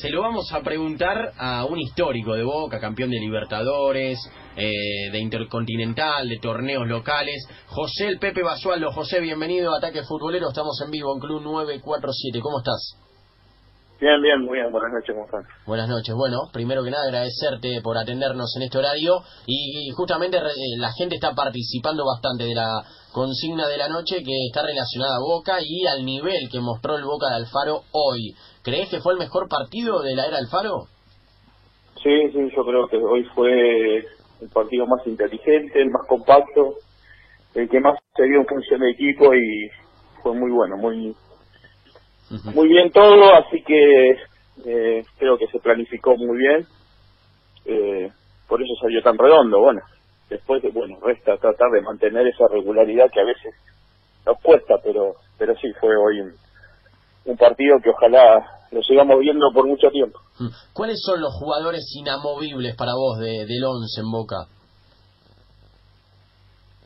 se lo vamos a preguntar a un histórico de Boca, campeón de Libertadores, eh, de Intercontinental, de torneos locales, José el Pepe Basualdo. José, bienvenido a Ataque Futbolero, estamos en vivo en Club 947. ¿Cómo estás? Bien, bien, muy bien. Buenas noches, ¿cómo están? Buenas noches. Bueno, primero que nada agradecerte por atendernos en este horario y, justamente eh, la gente está participando bastante de la consigna de la noche que está relacionada a Boca y al nivel que mostró el Boca de Alfaro hoy. ¿Crees que fue el mejor partido de la era Alfaro? Sí, sí, yo creo que hoy fue el partido más inteligente, el más compacto, el que más se dio en función de equipo y fue muy bueno, muy muy bien todo, así que eh, creo que se planificó muy bien. Eh, por eso salió tan redondo. Bueno, después, bueno, resta tratar de mantener esa regularidad que a veces nos cuesta, pero pero sí fue hoy un, un partido que ojalá lo sigamos viendo por mucho tiempo. ¿Cuáles son los jugadores inamovibles para vos de, del once en Boca?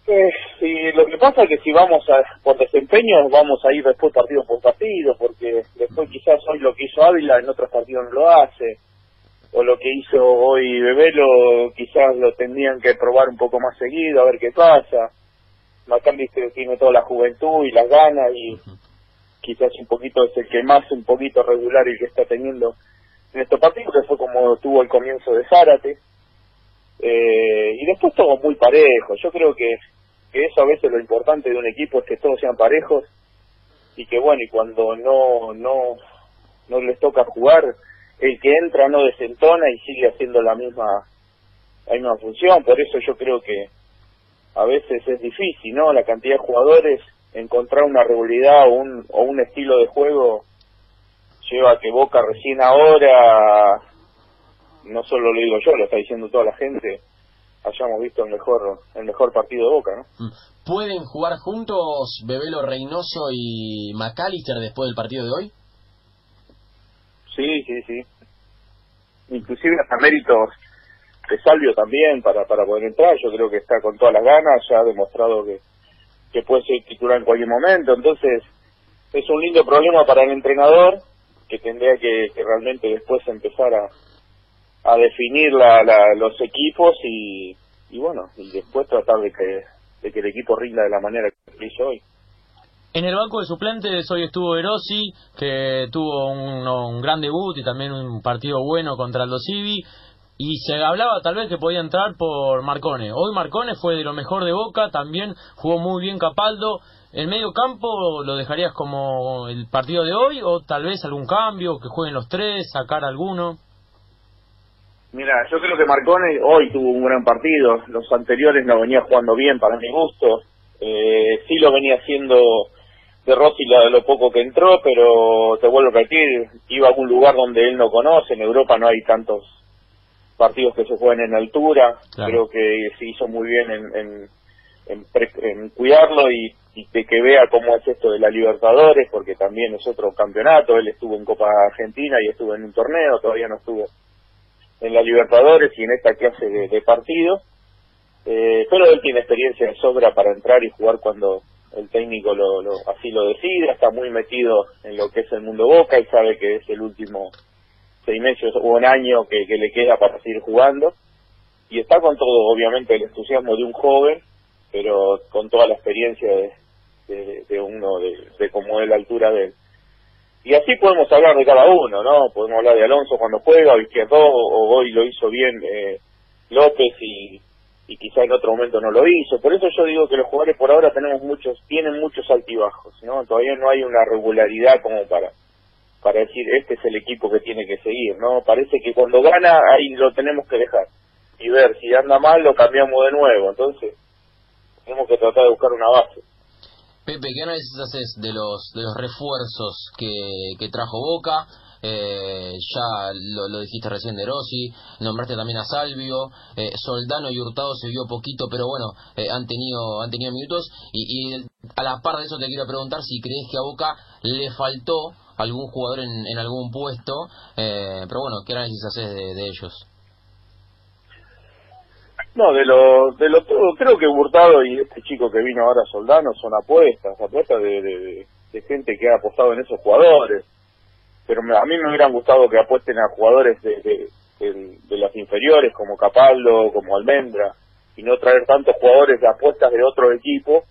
Eh, sí, lo que pasa es que si vamos a, por desempeño, vamos a ir después partido por partido, porque después quizás hoy lo que hizo Ávila en otros partidos no lo hace, o lo que hizo hoy Bebelo quizás lo tendrían que probar un poco más seguido, a ver qué pasa. Que tiene toda la juventud y las ganas y quizás un poquito es el que más un poquito regular y que está teniendo en estos partidos, que fue como tuvo el comienzo de Zárate. Eh, y después todo muy parejo. Yo creo que que eso a veces lo importante de un equipo es que todos sean parejos y que bueno, y cuando no, no, no les toca jugar, el que entra no desentona y sigue haciendo la misma, la misma función, por eso yo creo que a veces es difícil, ¿no? La cantidad de jugadores, encontrar una regularidad o un, o un estilo de juego lleva a que Boca recién ahora, no solo lo digo yo, lo está diciendo toda la gente, hayamos visto el mejor el mejor partido de Boca, ¿no? Mm. ¿Pueden jugar juntos Bebelo Reynoso y McAllister después del partido de hoy? Sí, sí, sí. Inclusive hasta méritos de Salvio también para, para poder entrar. Yo creo que está con todas las ganas, ya ha demostrado que, que puede ser titular en cualquier momento. Entonces, es un lindo problema para el entrenador que tendría que realmente después empezar a, a definir la, los equipos y, bueno, y después tratar de que, de que el equipo rinda de la manera que hizo hoy. En el banco de suplentes hoy estuvo Erosi, que tuvo un, un gran debut y también un partido bueno contra el Civi, y se hablaba tal vez que podía entrar por Marcone. Hoy Marcone fue de lo mejor de Boca, también jugó muy bien Capaldo. ¿El medio campo lo dejarías como el partido de hoy o tal vez algún cambio, que jueguen los tres, sacar alguno? Mira, yo creo que Marcone hoy tuvo un gran partido. Los anteriores no venía jugando bien para mi gusto. Eh, sí lo venía haciendo de Rossi lo, lo poco que entró, pero te vuelvo a repetir, iba a algún lugar donde él no conoce. En Europa no hay tantos partidos que se jueguen en altura. Creo que se hizo muy bien en, en, cuidarlo y, y de que vea cómo es esto de la Libertadores, porque también es otro campeonato. Él estuvo en Copa Argentina y estuvo en un torneo, todavía no estuvo en la Libertadores y en esta clase de, partidos, eh, pero él tiene experiencia de sobra para entrar y jugar cuando el técnico lo, así lo decide, está muy metido en lo que es el mundo Boca y sabe que es el último seis meses o un año que, le queda para seguir jugando. Y está con todo, obviamente, el entusiasmo de un joven, pero con toda la experiencia de, de, uno de, de como es la altura de él. Y así podemos hablar de cada uno, ¿no? Podemos hablar de Alonso cuando juega, o Izquierdo, o hoy lo hizo bien eh, López y, y quizá en otro momento no lo hizo. Por eso yo digo que los jugadores por ahora tenemos muchos, tienen muchos altibajos, ¿no? Todavía no hay una regularidad como para para decir este es el equipo que tiene que seguir, ¿no? Parece que cuando gana ahí lo tenemos que dejar y ver si anda mal lo cambiamos de nuevo. Entonces tenemos que tratar de buscar una base. Pepe, ¿qué análisis haces de los, de los refuerzos que, trajo Boca? Eh, ya lo, dijiste recién de Rossi, nombraste también a Salvio, eh, Soldano y Hurtado se vio poquito, pero bueno, eh, han tenido han tenido minutos y, y, a la par de eso te quiero preguntar si crees que a Boca le faltó algún jugador en, algún puesto, eh, pero bueno, ¿qué análisis haces de ellos? No, de lo, de lo creo que Hurtado y este chico que vino ahora Soldano son apuestas, apuestas de, de, gente que ha apostado en esos jugadores. pero a mí me hubieran gustado que apuesten a jugadores de, de, de, las inferiores como Capaldo, como Almendra, y no traer tantos jugadores de apuestas de otro equipo,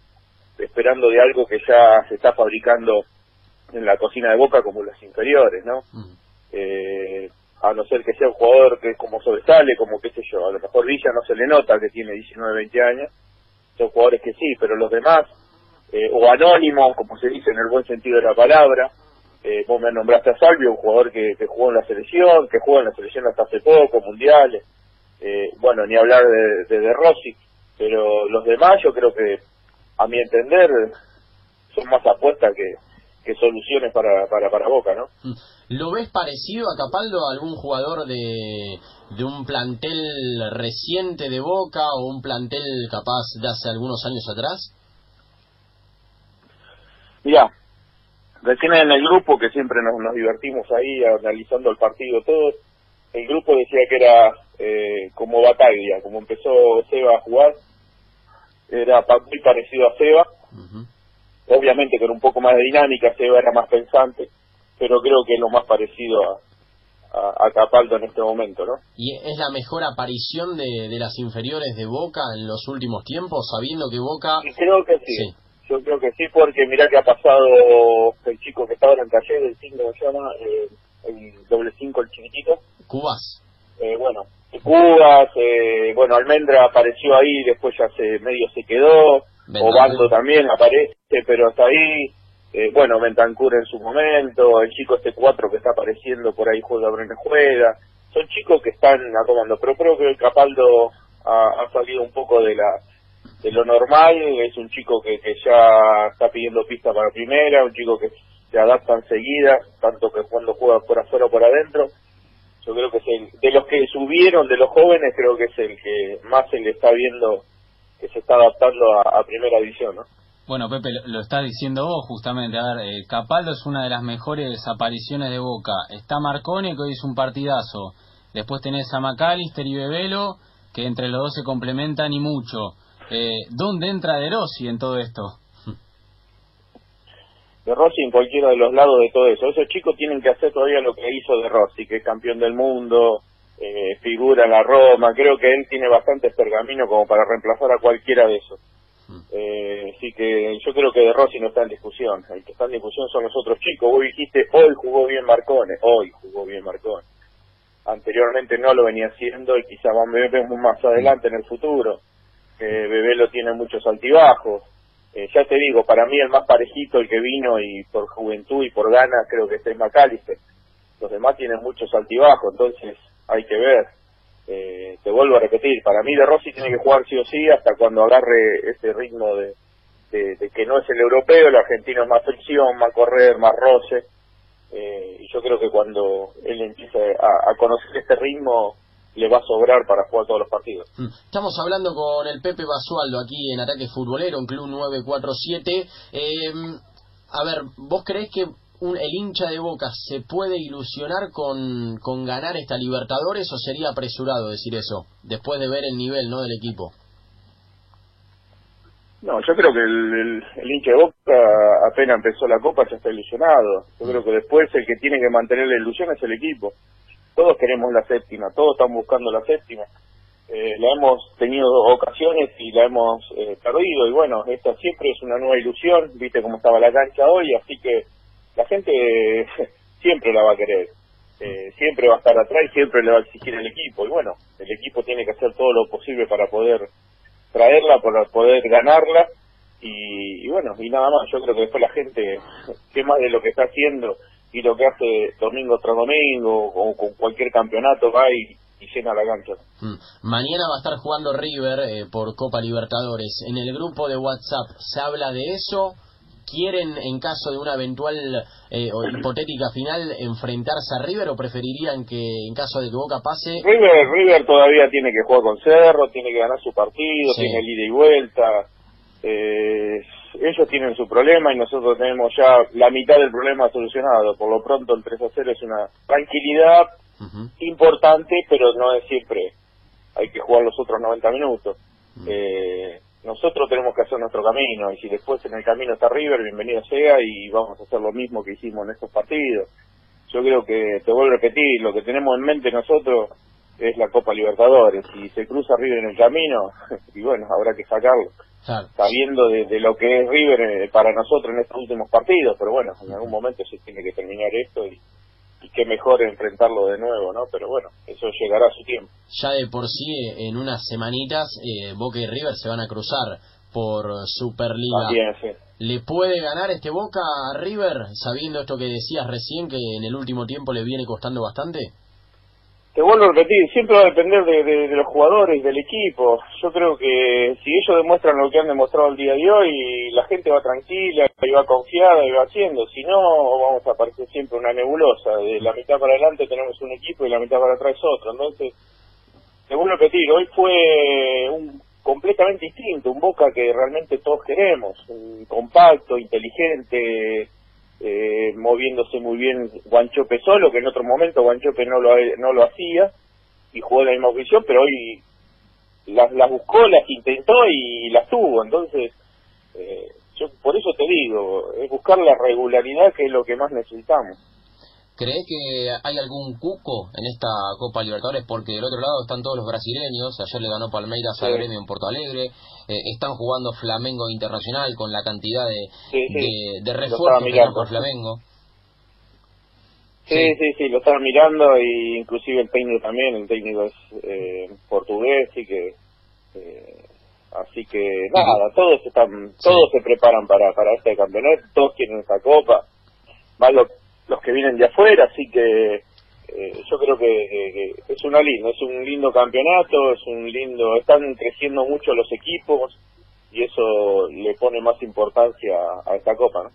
esperando de algo que ya se está fabricando en la cocina de Boca como las inferiores, ¿no? Eh, a no ser que sea un jugador que como sobresale, como qué sé yo, a lo mejor Villa no se le nota que tiene 19, 20 años, son jugadores que sí, pero los demás, eh, o anónimos, como se dice en el buen sentido de la palabra, eh, vos me nombraste a Salvio, un jugador que, jugó en la selección, que juega en la selección hasta hace poco, mundiales, eh, bueno, ni hablar de, de, Rossi, pero los demás yo creo que, a mi entender, son más apuestas que, que soluciones para, para, para Boca, ¿no? ¿Lo ves parecido a Capaldo a algún jugador de, de un plantel reciente de Boca o un plantel capaz de hace algunos años atrás? Mira, recién en el grupo que siempre nos, nos divertimos ahí analizando el partido todos, el grupo decía que era eh, como Bataglia, como empezó Seba a jugar, era muy parecido a Seba, obviamente con un poco más de dinámica, Seba era más pensante, creo que es lo más parecido a, a, Capaldo en este momento, ¿no? ¿Y es la mejor aparición de, de las inferiores de Boca en los últimos tiempos, sabiendo que Boca... creo que sí. Yo creo que sí, porque mirá que ha pasado el chico que estaba en el taller, el 5, se llama? Eh, el doble 5, el chiquitito. Cubas. Eh, bueno, Cubas, eh, bueno, Almendra apareció ahí, después ya se medio se quedó, Obando también aparece, pero hasta ahí, eh, bueno, Bentancur en su momento, el chico este 4 que está apareciendo por ahí juega Brenes juega, son chicos que están acomodando, pero creo que el Capaldo ha, salido un poco de la de lo normal, es un chico que, ya está pidiendo pista para primera, un chico que se adapta enseguida, tanto que cuando juega por afuera o por adentro, yo creo que es el, de los que subieron, de los jóvenes, creo que es el que más se le está viendo que se está adaptando a, primera división, ¿no? Bueno, Pepe, lo, está diciendo vos justamente. A ver, eh, Capaldo es una de las mejores apariciones de Boca. Está Marconi, que hoy hizo un partidazo. Después tenés a McAllister y Bebelo, que entre los dos se complementan y mucho. Eh, ¿Dónde entra De Rossi en todo esto? De Rossi en cualquiera de los lados de todo eso. Esos chicos tienen que hacer todavía lo que hizo De Rossi, que es campeón del mundo, eh, figura en la Roma. Creo que él tiene bastantes pergaminos como para reemplazar a cualquiera de esos. Eh, así que yo creo que De Rossi no está en discusión. El que está en discusión son los otros chicos. Vos dijiste, hoy jugó bien Marcone. Hoy jugó bien Marcone. Anteriormente no lo venía haciendo y quizá vemos más adelante en el futuro. Eh, lo tiene muchos altibajos. Eh, ya te digo, para mí el más parejito, el que vino y por juventud y por ganas, creo que es Macalister. Los demás tienen muchos altibajos, entonces hay que ver. Eh, te vuelvo a repetir, para mí De Rossi tiene que jugar sí o sí hasta cuando agarre ese ritmo de, que no es el europeo, el argentino es más fricción, más correr, más roce. Eh, y yo creo que cuando él empiece a, conocer este ritmo, le va a sobrar para jugar todos los partidos. Mm. Estamos hablando con el Pepe Basualdo aquí en Ataque Futbolero, en Club 947. Eh, a ver, ¿vos creés que un, el hincha de Boca se puede ilusionar con, con ganar esta Libertadores o sería apresurado decir eso, después de ver el nivel no del equipo? No, yo creo que el, el, hincha de Boca apenas empezó la Copa ya está ilusionado. Yo creo que después el que tiene que mantener la ilusión es el equipo todos queremos la séptima, todos están buscando la séptima. Eh, la hemos tenido ocasiones y la hemos eh, perdido y bueno, esta siempre es una nueva ilusión, viste cómo estaba la cancha hoy, así que la gente siempre la va a querer, eh, siempre va a estar atrás y siempre le va a exigir el equipo y bueno, el equipo tiene que hacer todo lo posible para poder traerla, para poder ganarla y, y bueno, y nada más, yo creo que después la gente, qué más de lo que está haciendo y lo que hace domingo tras domingo o con cualquier campeonato va y, llena la cancha. Mm. Mañana va a estar jugando River eh, por Copa Libertadores. En el grupo de WhatsApp se habla de eso. ¿Quieren, en caso de una eventual eh, o hipotética final, enfrentarse a River o preferirían que, en caso de que Boca pase... River, River todavía tiene que jugar con Cerro, tiene que ganar su partido, tiene el ida y vuelta. Eh, ellos tienen su problema y nosotros tenemos ya la mitad del problema solucionado. Por lo pronto el 3 a 0 es una tranquilidad importante, pero no es siempre. Hay que jugar los otros 90 minutos. eh, nosotros tenemos que hacer nuestro camino y si después en el camino está River, bienvenido sea y vamos a hacer lo mismo que hicimos en estos partidos. yo creo que, te vuelvo a repetir, lo que tenemos en mente nosotros es la Copa Libertadores. Si se cruza River en el camino, y bueno, habrá que sacarlo. Sabiendo de, lo que es River eh, para nosotros en estos últimos partidos, pero bueno, en algún momento se tiene que terminar esto y, y qué mejor enfrentarlo de nuevo, ¿no? Pero bueno, eso llegará a su tiempo. Ya de por sí, en unas semanitas, eh, Boca y River se van a cruzar por Superliga. ¿Le puede ganar este Boca a River, sabiendo esto que decías recién, que en el último tiempo le viene costando bastante? Te vuelvo a repetir, siempre va a depender de, los jugadores del equipo. Yo creo que si ellos demuestran lo que han demostrado el día de hoy, la gente va tranquila, y va confiada y va haciendo. Si no, vamos a aparecer siempre una nebulosa. De la mitad para adelante tenemos un equipo y la mitad para atrás otro. Entonces, te vuelvo a repetir, hoy fue un completamente distinto, un Boca que realmente todos queremos, un compacto, inteligente, eh, moviéndose muy bien Guanchope solo, que en otro momento Guanchope no lo, no lo hacía y jugó la misma posición, pero hoy las, las buscó, las intentó y las tuvo, entonces eh, yo por eso te digo, es buscar la regularidad que es lo que más necesitamos. ¿Cree que hay algún cuco en esta Copa Libertadores? Porque del otro lado están todos los brasileños. Ayer le ganó Palmeiras al Gremio en Porto Alegre. Eh, están jugando Flamengo Internacional con la cantidad de, de, refuerzos que por Flamengo. Sí, sí, sí, lo estaba mirando y inclusive el técnico también. El técnico es eh, portugués y que... Eh, así que nada, todos están, todos se preparan para, para este campeonato, todos quieren esta copa. Malo los que vienen de afuera, así que eh, yo creo que, es una linda, es un lindo campeonato, es un lindo, están creciendo mucho los equipos y eso le pone más importancia a esta copa, ¿no?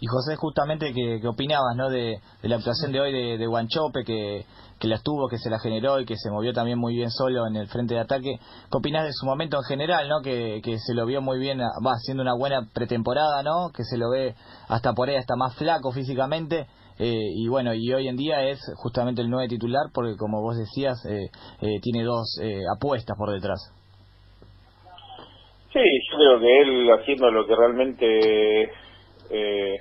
Y José, justamente que, opinabas ¿no? de, la actuación de hoy de, Guanchope, que, que la estuvo, que se la generó y que se movió también muy bien solo en el frente de ataque. ¿Qué opinás de su momento en general, no? que, que se lo vio muy bien, va haciendo una buena pretemporada, ¿no? que se lo ve hasta por ahí, hasta más flaco físicamente? Eh, y bueno, y hoy en día es justamente el nueve titular porque como vos decías, eh, eh, tiene dos apuestas por detrás. Sí, yo creo que él haciendo lo que realmente eh,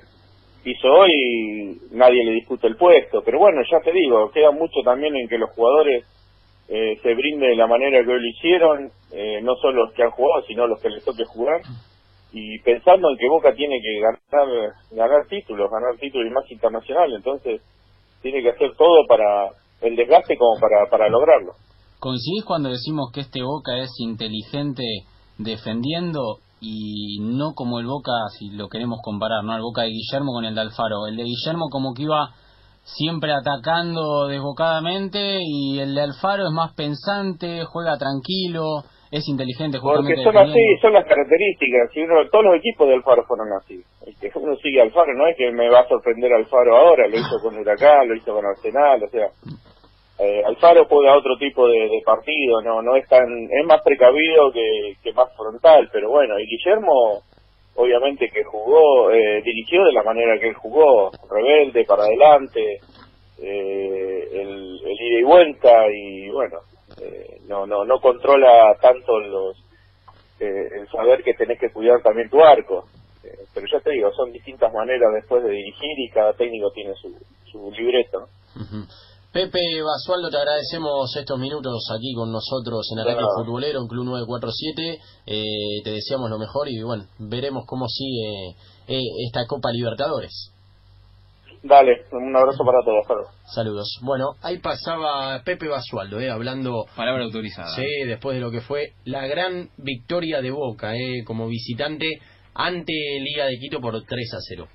hizo hoy, nadie le discute el puesto. Pero bueno, ya te digo, queda mucho también en que los jugadores eh, se brinden de la manera que hoy lo hicieron, eh, no solo los que han jugado, sino los que les toque jugar. Y pensando en que Boca tiene que ganar, ganar títulos, ganar títulos y más internacional, entonces tiene que hacer todo para el desgaste como para, para lograrlo. ¿Coincidís cuando decimos que este Boca es inteligente defendiendo y no como el Boca, si lo queremos comparar, ¿no? El Boca de Guillermo con el de Alfaro. El de Guillermo como que iba siempre atacando desbocadamente y el de Alfaro es más pensante, juega tranquilo, es inteligente. Porque son así, son las características. todos los equipos de Alfaro fueron así. El que uno sigue Alfaro no es que me va a sorprender Alfaro ahora, lo hizo con Huracán, lo hizo con Arsenal, o sea, eh, Alfaro juega otro tipo de, partido, no no es tan es más precavido que, que, más frontal, pero bueno, y Guillermo obviamente que jugó, eh, dirigió de la manera que él jugó, rebelde para adelante, eh, el, ida y vuelta y bueno, eh, no no no controla tanto los eh, el saber que tenés que cuidar también tu arco. pero ya te digo, son distintas maneras después de dirigir y cada técnico tiene su, su libreto. Pepe Basualdo, te agradecemos estos minutos aquí con nosotros en Arranque Futbolero, en Club 947. Eh, te deseamos lo mejor y bueno, veremos cómo sigue eh, esta Copa Libertadores. Dale, un abrazo para todos. Saludos. Bueno, ahí pasaba Pepe Basualdo, eh, hablando... Palabra autorizada. Sí, después de lo que fue la gran victoria de Boca, eh, como visitante ante Liga de Quito por 3 a 0.